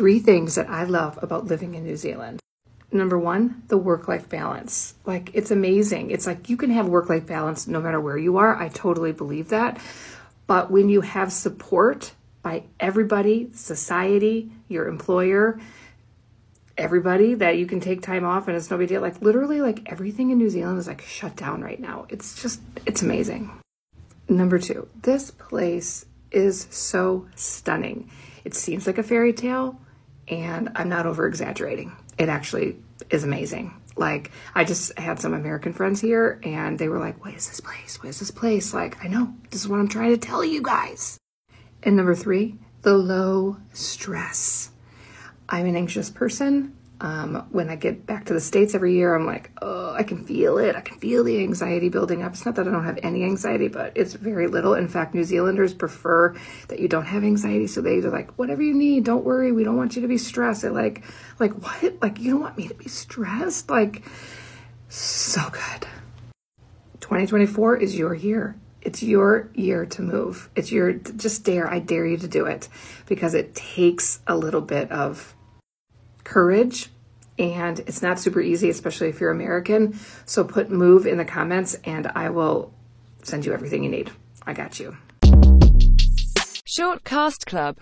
three things that I love about living in New Zealand. Number one, the work life balance. Like, it's amazing. It's like you can have work life balance no matter where you are. I totally believe that. But when you have support by everybody, society, your employer, everybody that you can take time off and it's no big deal. Like literally like everything in New Zealand is like shut down right now. It's just it's amazing. Number 2. This place is so stunning. It seems like a fairy tale and I'm not over exaggerating. It actually is amazing. Like I just had some American friends here and they were like, "What is this place? What is this place?" Like, I know. This is what I'm trying to tell you guys. And number 3, the low stress. I'm an anxious person. Um, when I get back to the States every year, I'm like, oh, I can feel it. I can feel the anxiety building up. It's not that I don't have any anxiety, but it's very little. In fact, New Zealanders prefer that you don't have anxiety. So they're like, whatever you need, don't worry. We don't want you to be stressed. They're like, like what? Like, you don't want me to be stressed? Like, so good. 2024 is your year. It's your year to move. It's your, just dare, I dare you to do it because it takes a little bit of courage and it's not super easy, especially if you're American. So put move in the comments and I will send you everything you need. I got you. Short Cast Club